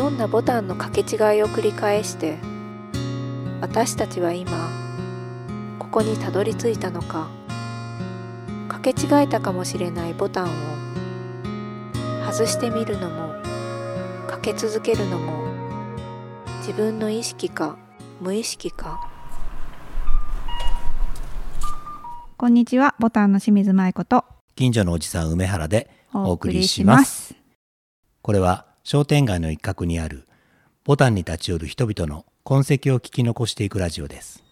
どんなボタンの掛け違いを繰り返して私たちは今ここにたどり着いたのか掛け違えたかもしれないボタンを外してみるのもかけ続けるのも自分の意識か無意識かこんにちは、ボタンの清水舞子と近所のおじさん梅原でおお送りしします。これは商店街の一角にあるボタンに立ち寄る人々の痕跡を聞き残していくラジオです。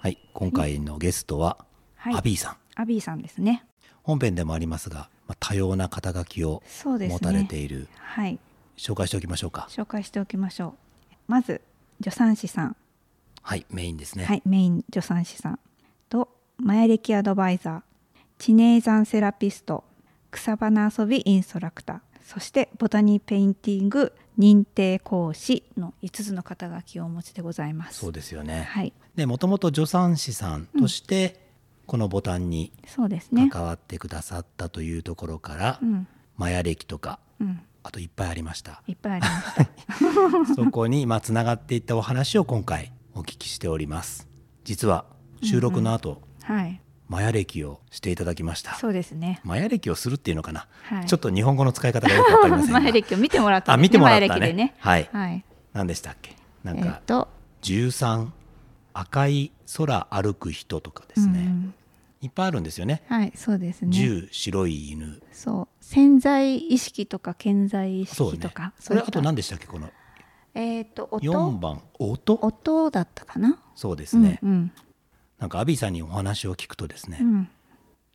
はい今回のゲストは、はい、アビーさん。アビーさんですね。本編でもありますが、まあ、多様な肩書きを。持たれている、はい、紹介しておきましょうか。紹介しておきましょう。まず助産師さん、はいメインですね、はい、メイン助産師さんとマヤ歴アドバイザー、知名山セラピスト、草花遊びインストラクター、そしてボタニーペインティング認定講師の5つの肩書きをお持ちでございます。そうですよね、はい、でもともと助産師さんとして、このボタンに。関わってくださったというところから、うん、マヤ歴とかうん、あといっぱいありました。いっぱいありました。そこにまあつながっていったお話を今回お聞きしております。実は収録の後、はい、マヤ歴をしていただきました。そうですね。マヤ歴をするっていうのかな、はい、ちょっと日本語の使い方がよくわかりませんが。前歴を見てもらったね。見てもらったね。ね。はい。はい。何でしたっけ？なんえっか、と13赤い空歩く人とかですね、うん。いっぱいあるんですよね。はい、そうですね。10白い犬。そう、潜在意識とか健在意識とか、それあういった。と何でしたっけこの？えっ、と4音番音？音だったかな？そうですね、うんうんなんかアビーさんにお話を聞くとですね、うん、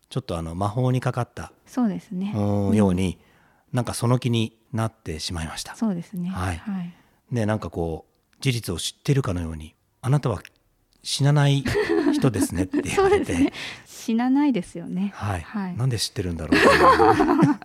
ちょっとあの魔法にかかったそうですね。うんようになんかその気になってしまいました。そうですね。はいはい。でなんかこう事実を知ってるかのようにあなたは死なない人ですねって言われて、ね。死なないですよね。はい、はいなんで知ってるんだろうっていう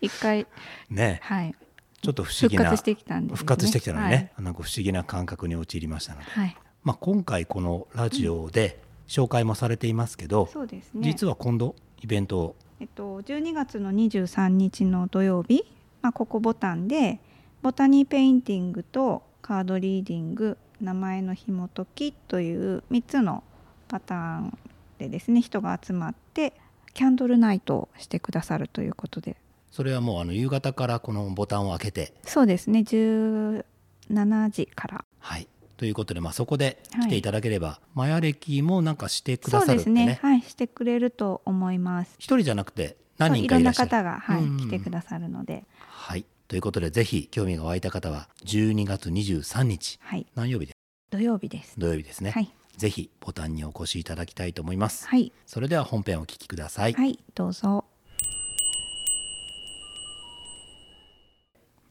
一回ねはいちょっと不思議な復活してきたんです、ね。復活してきたのにね、なんか不思議な感覚に陥りましたので、はい。はい。まあ、今回このラジオで紹介もされていますけど、そうですね。実は今度イベントをえっと、12月の23日の土曜日、まあ、ここボタンでボタニーペインティングとカードリーディング名前の紐解きという3つのパターンでですね人が集まってキャンドルナイトをしてくださるということでそれはもうあの夕方からこのボタンを開けてそうですね17時からはい。ということで、まあ、そこではい来てい。ただければ、マヤ歴もなんかしてくださるってね。ね。はいしてくれると思います。一人じゃなくて何人いろんなかいらっしゃる。方が、はいうん。来てくださるので。はい。ということで、ぜひ興味が湧いた方は、12月23日、はい。何曜日で土曜日です。土曜日ですね、はい。ぜひボタンにお越しいただきたいと思います。はい。それでは本編をお聞きください。はいどうぞ。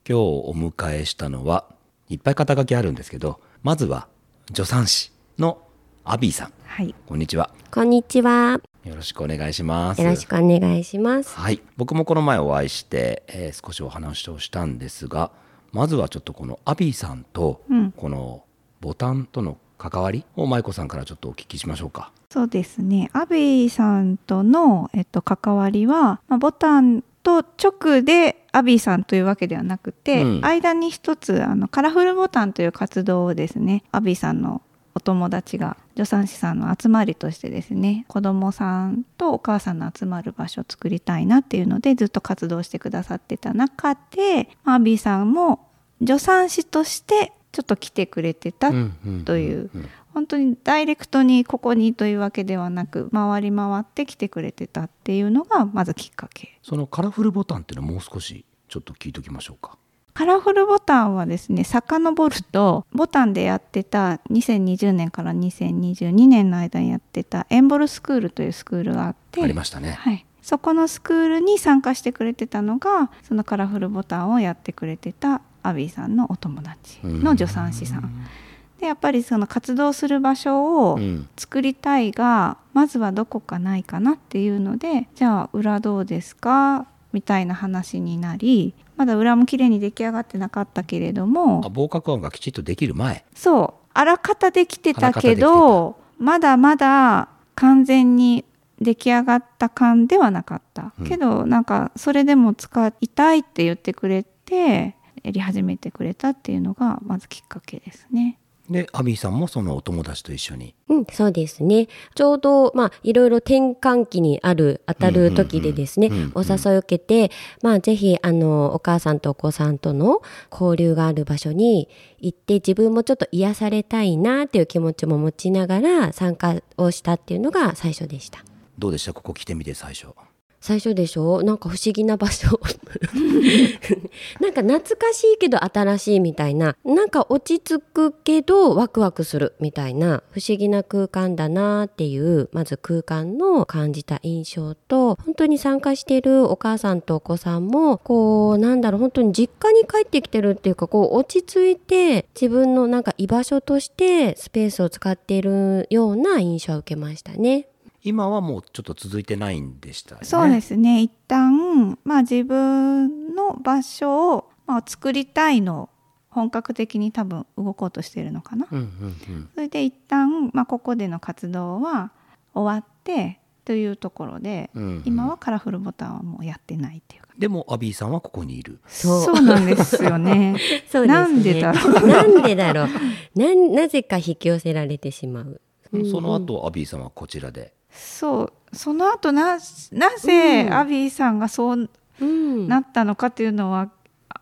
今日お迎えしたのは、いっぱい肩書きあるんですけど、まずは助産師のアビーさん。はいこんにちは。こんにちは。よろしくお願いします。よろしくお願いします。はい、僕もこの前お会いして、えー少しお話をしたんですがまずはちょっとこのアビーさんとうんこのボタンとの関わりを舞子さんからちょっとお聞きしましょうか。そうですね。アビーさんとの、えっと、関わりは、まあ、ボタンと直でアビーさんというわけではなくて、うん。間に一つあのカラフルボタンという活動をですねアビーさんのお友達が助産師さんの集まりとしてですね子どもさんとお母さんの集まる場所を作りたいなっていうのでずっと活動してくださってた中でアビーさんも助産師としてちょっと来てくれてたという本当にダイレクトにここにというわけではなく回り回って来てくれてたっていうのがまずきっかけそのカラフルボタンっていうのはもう少しちょっと聞いときましょうか。カラフルボタンはですね遡るとボタンでやってた2020年から2022年の間にやってたエンボルスクールというスクールがあってありましたね。はい、そこのスクールに参加してくれてたのがそのカラフルボタンをやってくれてたアビーさんのお友達の助産師さん。でやっぱりその活動する場所をうん。作りたいがまずはどこかないかなっていうのでじゃあ裏どうですか？みたいな話になりまだ裏も綺麗に出来上がってなかったけれどもあ防火音がきちっとできる前。そうあらかたできてたけどまだまだ完全に出来上がった感ではなかった、うん。けどなんかそれでも使いたいって言ってくれてやり始めてくれたっていうのがまずきっかけですね。でアビーさんもそのお友達と一緒にうん、そうですね。ちょうど、まあ、いろいろ転換期にある、当たる時でですね、うんうんうんお誘いを受けて、まあ、ぜひ、あの、お母さんとお子さんとの交流がある場所に行って、自分もちょっと癒されたいなっていう気持ちも持ちながら参加をしたっていうのが最初でした。どうでした？ここ来てみて最初最初でしょ？なんか不思議な場所。なんか懐かしいけど新しいみたいな。なんか落ち着くけどワクワクするみたいな。不思議な空間だなっていうまず空間の感じた印象と本当に参加してるお母さんとお子さんもこうなんだろう本当に実家に帰ってきてるっていうかこう落ち着いて自分のなんか居場所としてスペースを使っているような印象を受けましたね。今はもうちょっと続いてないんでしたよねそうですね一旦、まあ、自分の場所を、まあ、作りたいのを本格的に多分動こうとしてるのかな。うんうんうんそれで一旦、まあ、ここでの活動は終わってというところで、うんうん今はカラフルボタンはもうやってないっていうかでもアビーさんはここにいるそうそうなんですよね。そうですね。なんでだろう。なんでだろう。なん なぜか引き寄せられてしまう。その後アビーさんはこちらでそう。その後ななぜうん。アビーさんがそううん。なったのかっていうのは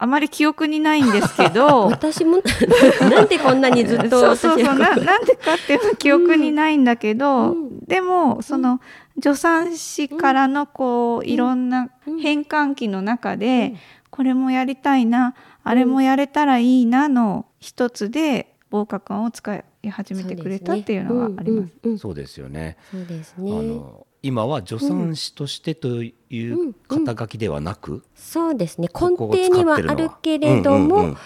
あまり記憶にないんですけど。私も なんでこんなにずっとそうそう私そうななんでかっていうのは記憶にないんだけど、うん。でもその助産師からのこういろんな変換期の中で、これもやりたいなあれもやれたらいいなの一つで防火管を使い始めてくれたっていうのがあります。うんうんうん。そうですよね。そうですあね。の今は助産師としてという肩書きではなく、そうですね。こ根底にはあるけれども、うんうんうん。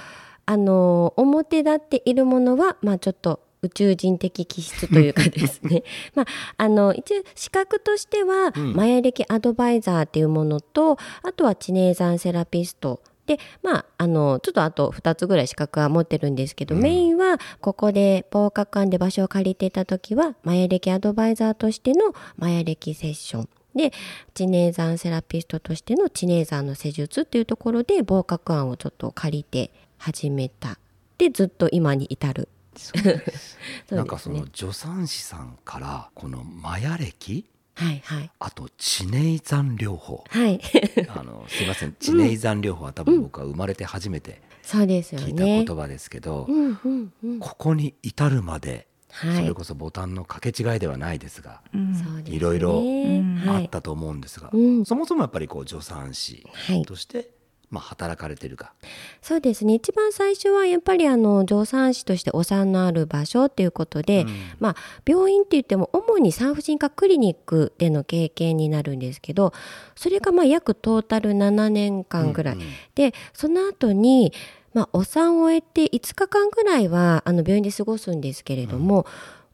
あの表立っているものはまあちょっと宇宙人的気質というかですね。まああの一応資格としては、うん。マヤ歴アドバイザーっていうものとあとは知ネ山セラピストでまああのちょっとあと2つぐらい資格は持ってるんですけど、うん。メインはここで防火館で場所を借りていた時はマヤ歴アドバイザーとしてのマヤ歴セッション。で知ネ山セラピストとしての知ネ山の施術っていうところで防火館をちょっと借りて始めた。でずっと今に至る。ね。なんかその助産師さんからこのマヤ歴はいはい。あと地ネイ山療法。はい。あのすいません。地ネイ山療法は多分僕は生まれて初めて聞いたね言葉ですけど、うんうんうん。ここに至るまで、はい。それこそボタンの掛け違いではないですが、うん。いろいろあったと思うんですが、うん。そもそもやっぱりこう助産師はい。として、まあ、働かれてるか、そうですね。一番最初はやっぱりあの助産師としてお産のある場所っていうことで、うん。まあ病院って言っても主に産婦人科クリニックでの経験になるんですけどそれがまあ約トータル7年間ぐらい、うんうん。でその後にまあお産を終えて5日間ぐらいはあの病院で過ごすんですけれども、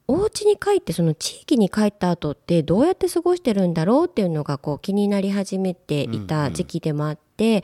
お家に帰ってその地域に帰った後ってどうやって過ごしてるんだろうっていうのがこう気になり始めていた時期でもあって、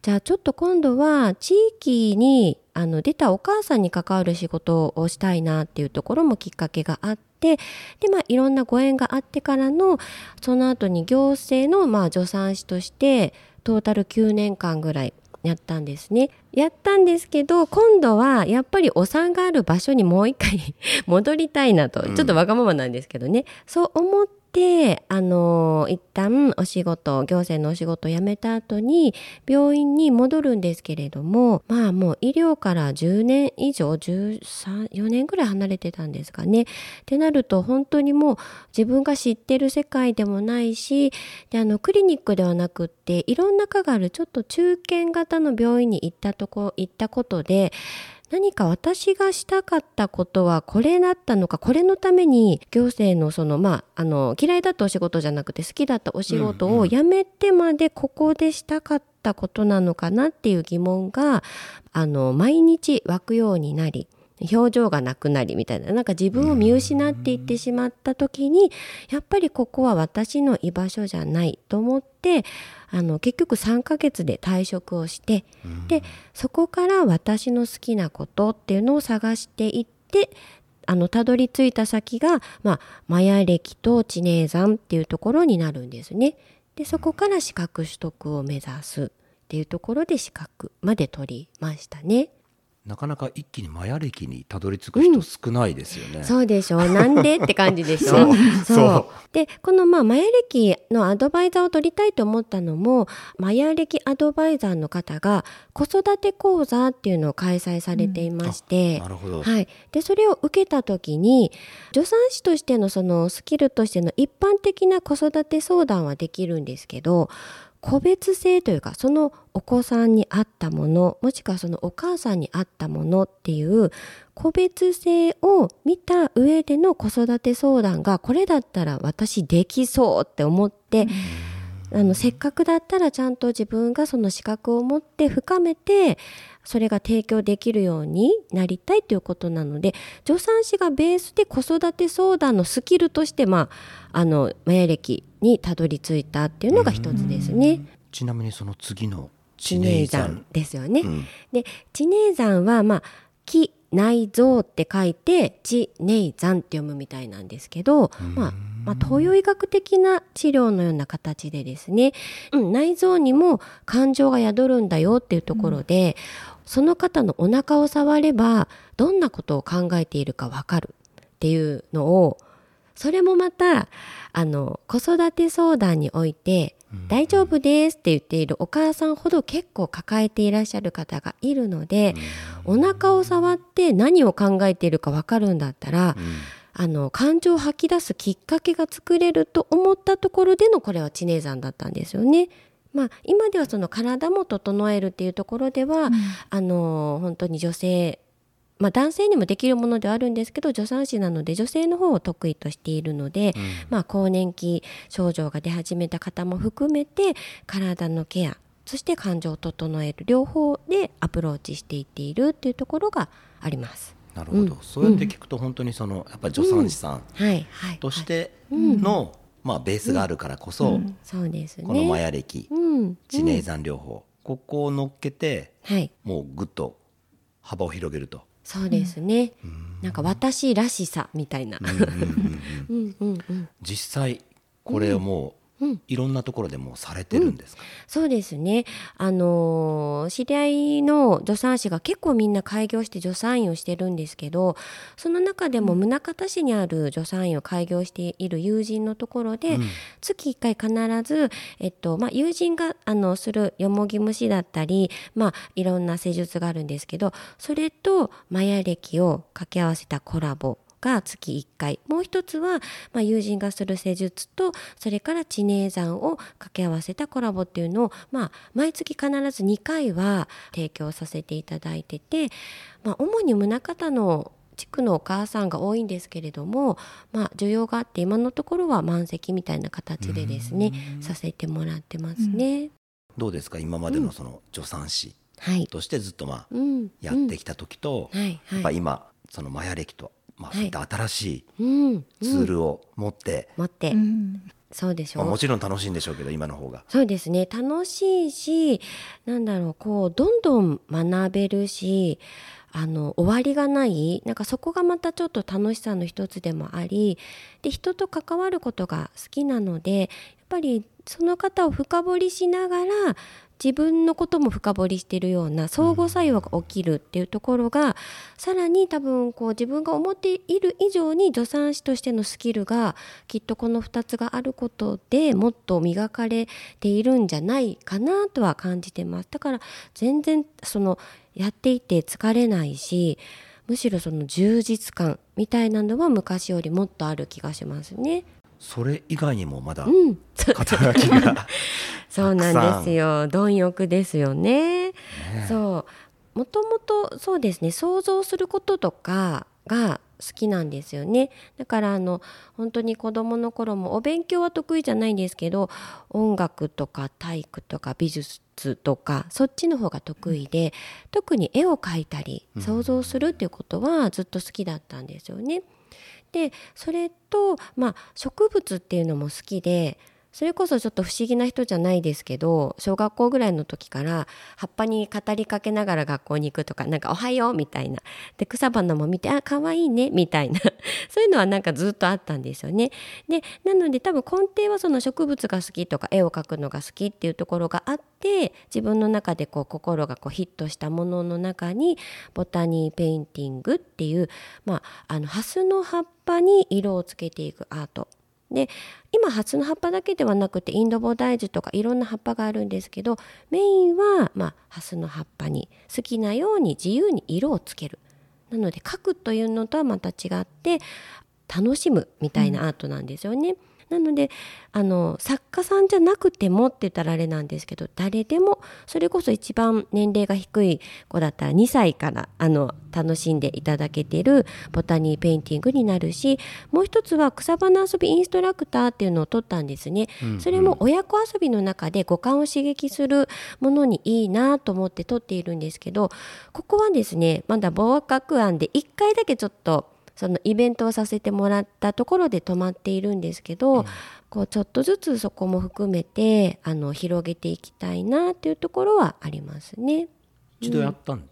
じゃあちょっと今度は地域にあの出たお母さんに関わる仕事をしたいなっていうところもきっかけがあってでまあいろんなご縁があってからのその後に行政のまあ助産師としてトータル9年間ぐらいやったんですね。やったんですけど今度はやっぱりお産がある場所にもう一回 戻りたいなと、うんちょっとわがままなんですけどねそう思ってあの一旦お仕事行政のお仕事を辞めた後に病院に戻るんですけれどもまあもう医療から10年以上134年ぐらい離れてたんですかね。ってなると本当にもう自分が知ってる世界でもないしであのクリニックではなくっていろんな科があるちょっと中堅型の病院に行ったとこ行ったことで何か私がしたかったことはこれだったのかこれのために行政のそのまああの嫌いだったお仕事じゃなくて好きだったお仕事を辞めてまでここでしたかったことなのかなっていう疑問があの毎日湧くようになり表情がなくなりみたいななんか自分を見失っていってしまった時にやっぱりここは私の居場所じゃないと思ってあの結局3ヶ月で退職をしてでそこから私の好きなことっていうのを探していってあのたどり着いた先が、まあ、マヤ暦と知名山っていうところになるんですね。でそこから資格取得を目指すっていうところで資格まで取りましたね。なかなか一気にマヤ歴にたどり着く人少ないですよね。そうでしょう。なんでって感じでしょそうそうで、このまあマヤ歴のアドバイザーを取りたいと思ったのも、マヤ歴アドバイザーの方が子育て講座っていうのを開催されていまして、なるほど。はい、でそれを受けた時に助産師としてのそのスキルとしての一般的な子育て相談はできるんですけど個別性というかそのお子さんに合ったものもしくはそのお母さんに合ったものっていう個別性を見た上での子育て相談がこれだったら私できそうって思って、あのせっかくだったらちゃんと自分がその資格を持って深めてそれが提供できるようになりたいということなので助産師がベースで子育て相談のスキルとして、まあ、あのマヤ歴にたどり着いたっていうのが一つですね。ちなみにその次の知名山山。ですよね。うんで知名山はまあ木内臓って書いて知名山って読むみたいなんですけど、まあ、まあ東洋医学的な治療のような形でですね、うん、内臓にも感情が宿るんだよっていうところで、その方のお腹を触ればどんなことを考えているかわかるっていうのをそれもまたあの子育て相談において「大丈夫です」って言っているお母さんほど結構抱えていらっしゃる方がいるので、お腹を触って何を考えているか分かるんだったら、あの感情を吐き出すきっかけが作れると思ったところでのこれは知名山だったんですよね。まあ、今ではその体も整えるっていうところでは、あの本当に女性まあ、男性にもできるものではあるんですけど助産師なので女性の方を得意としているので、まあ、更年期症状が出始めた方も含めて体のケアそして感情を整える両方でアプローチしていっているっていうところがあります。なるほど、そうやって聞くと本当にそのやっぱり助産師さんとしての、まあ、ベースがあるからこそ、そうですね。このマヤ歴、うん、知名山療法、ここを乗っけてはい、もうぐっと幅を広げると。そうですね。なんか私らしさみたいな。実際これをもう、いろんなところでもうされてるんですか、そうですね。あのー知り合いの助産師が結構みんな開業して助産院をしてるんですけど、その中でも宗像市にある助産院を開業している友人のところで、月1回必ず、えっと、まあ、友人が、あの、するよもぎ虫だったり、まあ、いろんな施術があるんですけど、それとマヤ歴を掛け合わせたコラボが月1回。もう一つは、まあ、友人がする施術とそれから知名山を掛け合わせたコラボっていうのを、まあ、毎月必ず2回は提供させていただいてて、まあ、主に宗像の地区のお母さんが多いんですけれども、まあ、需要があって今のところは満席みたいな形でですねさせてもらってますね。どうですか？今までのその助産師はい、としてずっとまあうん、やってきた時と、やっぱ今そのマヤ歴と、まあ、はいそういった新しいうん、ツールを持って、持って、うん。そうでしょう。まあもちろん楽しいんでしょうけど今の方が。そうですね。楽しいしなんだろうこうどんどん学べるしあの終わりがない。なんかそこがまたちょっと楽しさの一つでもありで人と関わることが好きなのでぱりその方を深掘りしながら自分のことも深掘りしてるような相互作用が起きるっていうところが、さらに多分こう自分が思っている以上に助産師としてのスキルがきっとこの2つがあることでもっと磨かれているんじゃないかなとは感じてますだから全然そのやっていて疲れないしむしろその充実感みたいなのは昔よりもっとある気がしますね。それ以外にもまだうん、肩書きが。そうなんですよ。貪欲ですよね。そう。もともとそうですね。想像することとかが好きなんですよね。だからあの本当に子どもの頃もお勉強は得意じゃないんですけど音楽とか体育とか美術とかそっちの方が得意で、特に絵を描いたり想像するっていうことはずっと好きだったんですよね。でそれと、まあ、植物っていうのも好きでそれこそちょっと不思議な人じゃないですけど小学校ぐらいの時から葉っぱに語りかけながら学校に行くとかなんか「おはよう」みたいな。で草花も見て「あ可愛いね」みたいな。そういうのはなんかずっとあったんですよね。でなので多分根底はその植物が好きとか絵を描くのが好きっていうところがあって自分の中でこう心がこうヒットしたものの中にボタニーペインティングっていう、まあ、あのハスの葉っぱに色をつけていくアート。で今ハスの葉っぱだけではなくてインドボダイジュとかいろんな葉っぱがあるんですけどメインは、まあ、ハスの葉っぱに好きなように自由に色をつけるなので描くというのとはまた違って楽しむみたいなアートなんですよね。うんなのであの作家さんじゃなくてもって言ったらあれなんですけど誰でもそれこそ一番年齢が低い子だったら2歳からあの楽しんでいただけてるボタニーペインティングになるしもう一つは草花遊びインストラクターっていうのを取ったんですね、うんうん、それも親子遊びの中で五感を刺激するものにいいなと思って取っているんですけどここはですねまだ合格案で1回だけちょっとそのイベントをさせてもらったところで止まっているんですけど、うん、こうちょっとずつそこも含めてあの広げていきたいなっていうところはありますね。一度やったん、うん、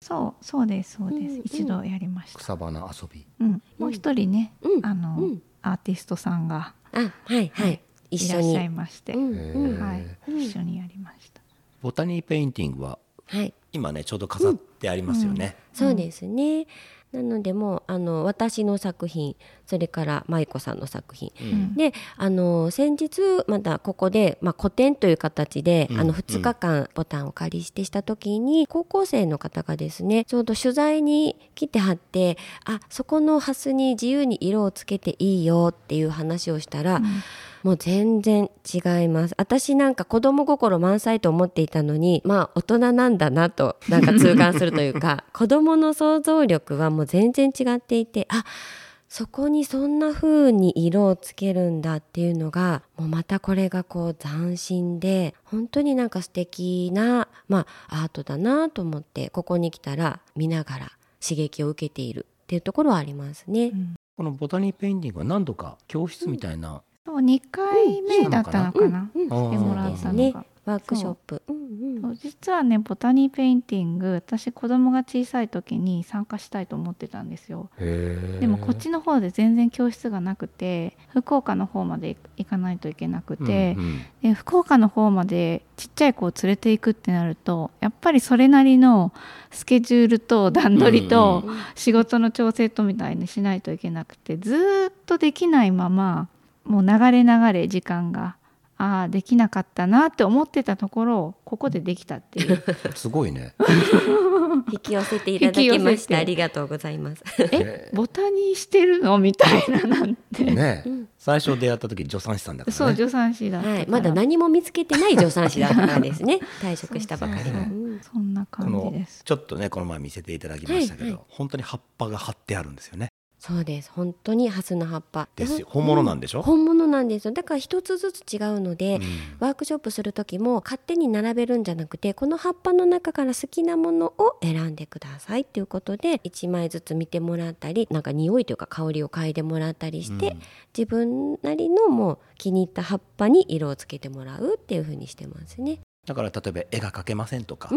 そうそうですそうです、うんうん、一度やりました。草花遊び、うん、もう一人ね、うん、あの、アーティストさんがあはいはい、一緒に。いらっしゃいまして、はい、一緒にやりました。ボタニーペインティングは、はい、今ねちょうど飾ってありますよね、そうですねなのでもうあの私の作品それから舞子さんの作品、うん、であの先日またここで、まあ、個展という形で、うん、あの2日間ボタンを借りしてした時に、高校生の方がですねちょうど取材に来てはってあそこのハスに自由に色をつけていいよっていう話をしたら、うんもう全然違います私なんか子供心満載と思っていたのにまあ大人なんだなとなんか痛感するというか 子供の想像力はもう全然違っていてあそこにそんな風に色をつけるんだっていうのがもうまたこれがこう斬新で本当になんか素敵なまあアートだなと思ってここに来たら見ながら刺激を受けているっていうところはありますね。うん、このボタニーペインティングは何度か教室みたいなそう2回目だったのかな、してもらったのが。ワークショップ、実はねボタニーペインティング私子供が小さい時に参加したいと思ってたんですよ。でもこっちの方で全然教室がなくて福岡の方まで行かないといけなくて、うんうん、で福岡の方までちっちゃい子を連れていくってなるとやっぱりそれなりのスケジュールと段取りと仕事の調整とみたいにしないといけなくてずっとできないままもう流れ流れ時間がああできなかったなって思ってたところここでできたっていう。すごいね。引き寄せていただきましてありがとうございます。えボタニーしてるのみたいななんて。ね、うん、最初出会った時助産師さんだから、ね、そう助産師だはい、まだ何も見つけてない助産師だったんですね。退職したばかりの、そんな感じです。ちょっとねこの前見せていただきましたけど、はい。はい、本当に葉っぱが張ってあるんですよねそうです。本当にハスの葉っぱ。ですよ。本物なんでしょ、うん、本物なんですよ。だから一つずつ違うので、うん、ワークショップする時も勝手に並べるんじゃなくてこの葉っぱの中から好きなものを選んでくださいっていうことで1枚ずつ見てもらったりなんか匂いというか香りを嗅いでもらったりして、うん、自分なりのもう気に入った葉っぱに色をつけてもらうっていうふうにしてますね。だから例えば絵が描けませんとか、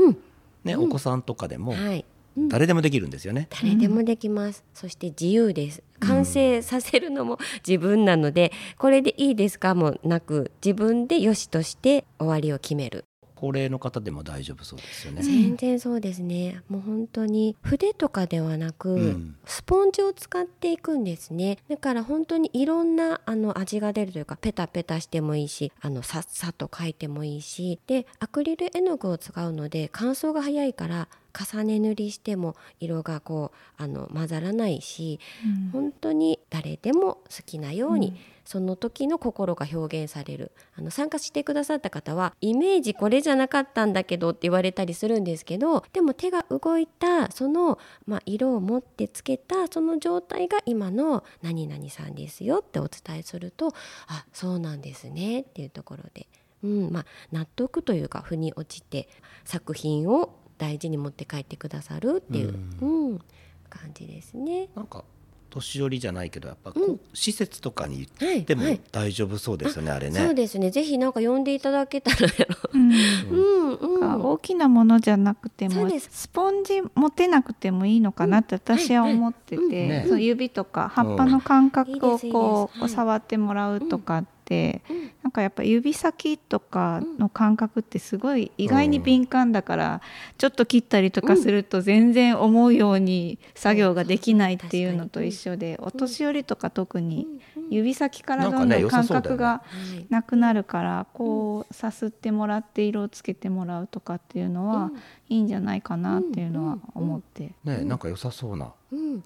ね、お子さんとかでも、はい誰でもできるんですよね、誰でもできます、そして自由です。完成させるのも自分なので、これでいいですか？もなく自分でよしとして終わりを決める。高齢の方でも大丈夫そうですよね。全然そうですね。もう本当に筆とかではなく、うん、スポンジを使っていくんですね。だから本当にいろんなあの味が出るというかペタペタしてもいいしあのさっさと描いてもいいし。でアクリル絵の具を使うので乾燥が早いから重ね塗りしても色がこうあの混ざらないし、うん、本当に誰でも好きなように、うん、その時の心が表現されるあの参加してくださった方はイメージこれじゃなかったんだけどって言われたりするんですけどでも手が動いたその、まあ、色を持ってつけたその状態が今の何々さんですよってお伝えするとあそうなんですねっていうところで。うんまあ、納得というか腑に落ちて作品を大事に持って帰ってくださるっていう、うん、うん、感じですね。なんか年寄りじゃないけどやっぱこう、施設とかに行ってもはいはい。大丈夫そうですよね、あれね。そうですね。ぜひなんか呼んでいただけたらやろうん。うんうん。大きなものじゃなくてもそうです。スポンジ持てなくてもいいのかなって私は思ってうん。て、ねその指とか葉っぱの感覚をこう触ってもらうとかって、うん。なんかやっぱ指先とかの感覚ってすごい意外に敏感だから、ちょっと切ったりとかすると全然思うように作業ができないっていうのと一緒で、お年寄りとか特に指先からどんどん感覚がはいなくなるからこうさすってもらって色をつけてもらうとかっていうのは、いいんじゃないかなっていうのは思って。ねなんか良さそうなうん。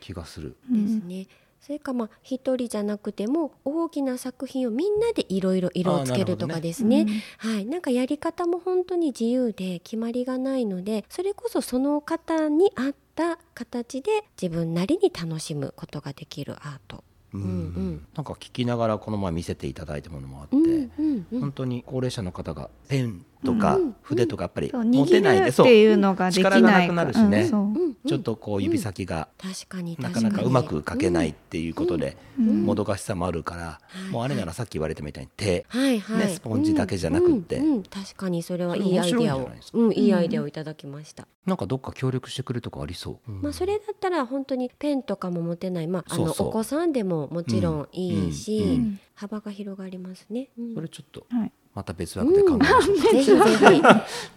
気がする。ですね。それかまあ一人じゃなくても大きな作品をみんなでいろいろ色をつけるとかですね。はい、なんかやり方も本当に自由で決まりがないのでそれこそその方に合った形で自分なりに楽しむことができるアート。うんうん。なんか聞きながらこの前見せていただいたものもあって、うんうんうん。本当に高齢者の方がペンとか筆とかやっぱり持てないでそう。ていうのができない力がなくなるしね。ちょっとこう指先が確かにな確かなかうまく描けないっていうことでうん。もどかしさもあるから、もうあれならさっき言われたみたいに手、ねスポンジだけじゃなくって。確かにそれはいいアイデアを。いいいアイデアをいただきました。なんかどっか協力してくれるとかありそう、うん。まあ、それだったら本当にペンとかも持てない、まあ、あのお子さんでももちろんいいし、幅が広がりますね。うん。それちょっとはい。また別枠で考えましょう、ぜひぜひ。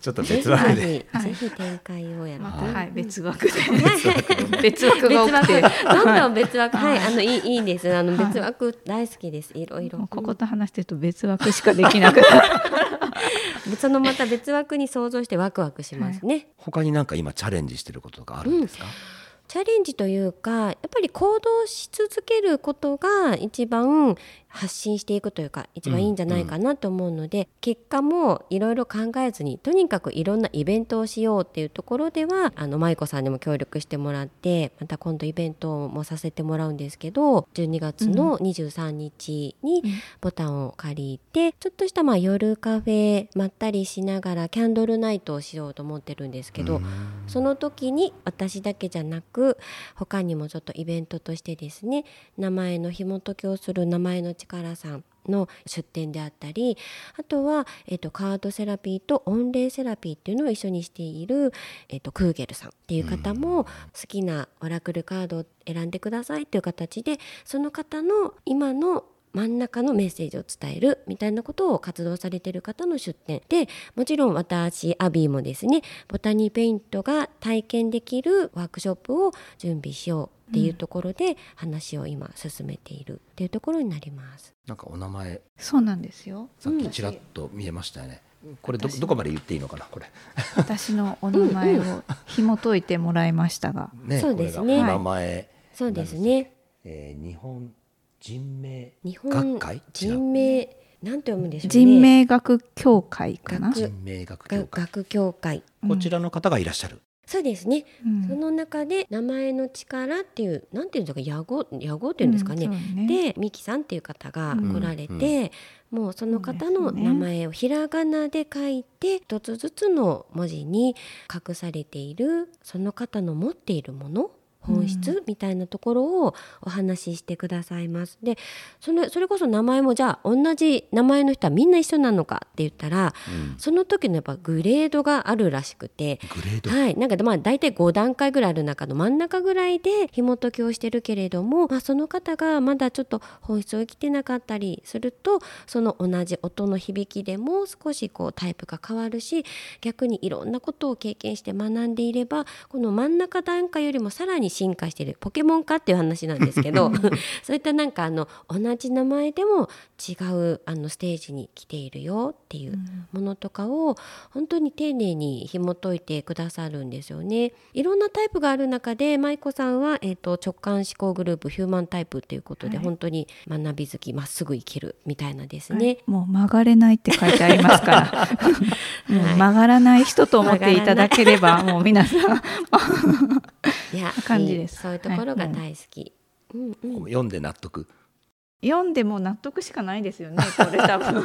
ちょっと別枠で。ぜひ展開をやろう。またはい。はい別枠で。別枠別枠が多くて。どんどん別枠。はい、あのいいいいです。あのはい。別枠大好きです。いろいろ。ここと話してると別枠しかできなくなる。うんそのまた別枠に想像してワクワクしますね、他になんか今チャレンジしてることがあるんですか、チャレンジというかやっぱり行動し続けることが一番発信していくというか一番いいんじゃないかなと思うので、結果もいろいろ考えずにとにかくいろんなイベントをしようっていうところではあの舞子さんにも協力してもらってまた今度イベントもさせてもらうんですけど12月の23日にボタンを借りて、ちょっとしたまあ夜カフェまったりしながらキャンドルナイトをしようと思ってるんですけど、その時に私だけじゃなく他にもちょっとイベントとしてですね名前の紐解きをする名前の力さんの出展であったりあとは、えっとカードセラピーと音霊セラピーっていうのを一緒にしている、えっとクーゲルさんっていう方も好きなオラクルカードを選んでくださいという形でその方の今の真ん中のメッセージを伝えるみたいなことを活動されている方の出展でもちろん私アビーもですねボタニーペイントが体験できるワークショップを準備しようっていうところで話を今進めているっていうところになります。なんかお名前。そうなんですよ。さっきちらっと見えましたよね、これどどこまで言っていいのかなこれ。私のお名前を紐解いてもらいましたが。ねそうですね。これがお名前、そうですね。えー日本人名日本学会？人名なんて読むんでしょうね。人名学協会かな、学人名学協会。が学協会。こちらの方がいらっしゃる、そうですね。うん。その中で名前の力っていうなんていうんですか野号野号っていうんですかね。うんね。でミキさんっていう方がうん来られて、もうその方の名前をひらがなで書いて一つずつの文字に隠されているその方の持っているもの本質みたいなところをお話ししてくださいます。でそれそれこそ名前もじゃあ同じ名前の人はみんな一緒なのかって言ったらうん。その時のやっぱグレードがあるらしくてグレード、はい、なんかまあ大体5段階ぐらいある中の真ん中ぐらいで紐解きをしてるけれども、まあ、その方がまだちょっと本質を生きてなかったりするとその同じ音の響きでも少しこうタイプが変わるし逆にいろんなことを経験して学んでいればこの真ん中段階よりもさらに進化しているポケモンかっていう話なんですけど そういったなんかあの同じ名前でも違うあのステージに来ているよっていうものとかを本当に丁寧に紐解いてくださるんですよね。いろんなタイプがある中で舞子さんは、えー、と直感思考グループヒューマンタイプということで、はい。本当に学び好きまっすぐ生きるみたいなですね。もう曲がれないって書いてありますから。もう曲がらない人と思っていただければもう皆さん。いや感じです。いいそういうところが大好き。うんうん。読んで納得？読んでも納得しかないですよねこれ多分。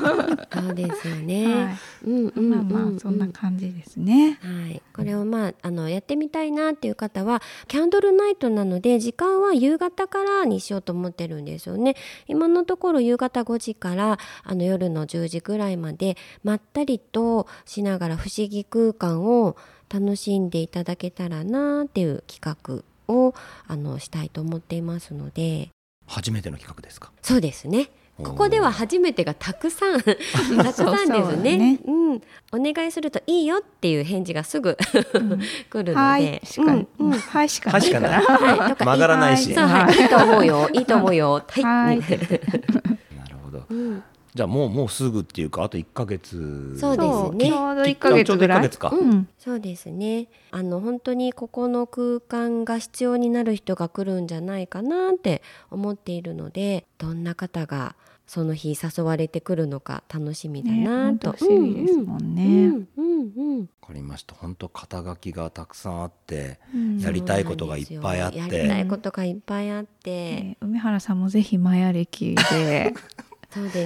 そうですよね。はい。うんうんまあまあそんな感じですね。はい、これをまああのやってみたいなっていう方はキャンドルナイトなので時間は夕方からにしようと思ってるんですよね。今のところ夕方5時からあの夜の10時ぐらいまでまったりとしながら不思議空間を楽しんでいただけたらなっていう企画をあのしたいと思っていますので。初めての企画ですか？そうですね。ここでは初めてがたくさん たくさんですそうねね。うん、お願いするといいよっていう返事がすぐ 来るので、はい。しか、うん。うんはいしかはいしかない。はい、曲がらないし。そうはい、いいと思うよ、いいと思うよ。はい。はい。なるほど。うん、じゃあもうもうすぐっていうかあと1ヶ月そうですねちょうど一ヶ月ぐらい。ちょうど一ヶ月かうんそうですね。あの本当にここの空間が必要になる人が来るんじゃないかなって思っているので、どんな方がその日誘われてくるのか楽しみだねなと。本当不思議ですもんうね。んうんうん。わかりました本当肩書きがたくさんあってうんやりたいことがいっぱいあってやりたいことがいっぱいあって、えー梅原さんもぜひマヤ歴で。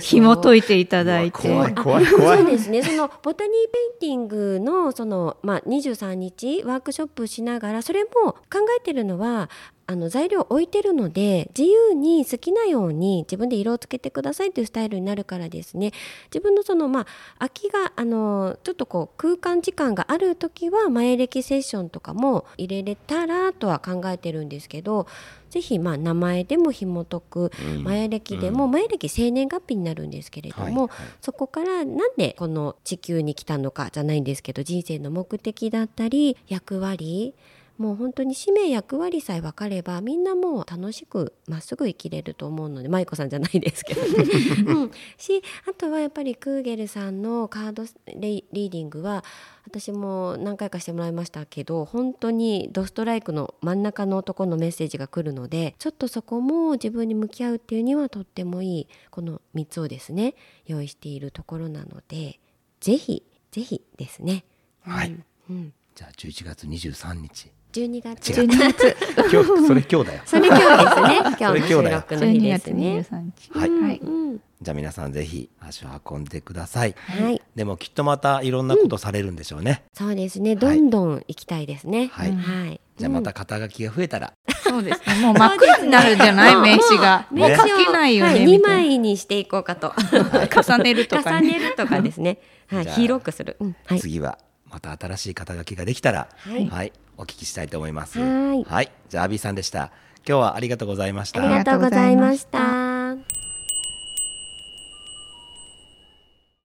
紐解いていただいて。怖い怖い怖い。そうですね。そのボタニーペインティングのその、まあ、23日ワークショップしながらそれも考えてるのはあの材料置いてるので自由に好きなように自分で色をつけてくださいというスタイルになるからですね。自分のそのまあ空きがあのちょっとこう空間時間がある時は前歴セッションとかも入れれたらとは考えてるんですけどぜひまあ名前でも紐解くうん。前歴でも、前歴生年月日になるんですけれども、そこからなんでこの地球に来たのかじゃないんですけど人生の目的だったり役割もう本当に使命役割さえ分かればみんなもう楽しくまっすぐ生きれると思うので舞子さんじゃないですけどね。うん、しあとはやっぱりクーゲルさんのカードレリーディングは私も何回かしてもらいましたけど本当にドストライクの真ん中のところのメッセージが来るのでちょっとそこも自分に向き合うっていうにはとってもいいこの3つをですね用意しているところなのでぜひぜひですね。はい。うん。うん、じゃあ11月23日12月。違う12月。今日それ今日だよ。それ今日ですね。今日の収録の日12月ですね。23日。はいうんはい。うんじゃあ皆さんぜひ足を運んでください。はい、でもきっとまたいろんなことされるんでしょうね、そうですね。どんどん行きたいですね。はい。はい、じゃあまた肩書きが増えたら、そうですね。もう真っ黒になるんじゃない？名刺が。もうね書けないよはい、ね。2みたい枚にしていこうかと。な重ねるとかね。重ねるとかですね。はい、広くする。次はまた新しい肩書きができたら。はいお聞きしたいと思います。はい。じゃあアビーさんでした。今日はありがとうございました。ありがとうございました。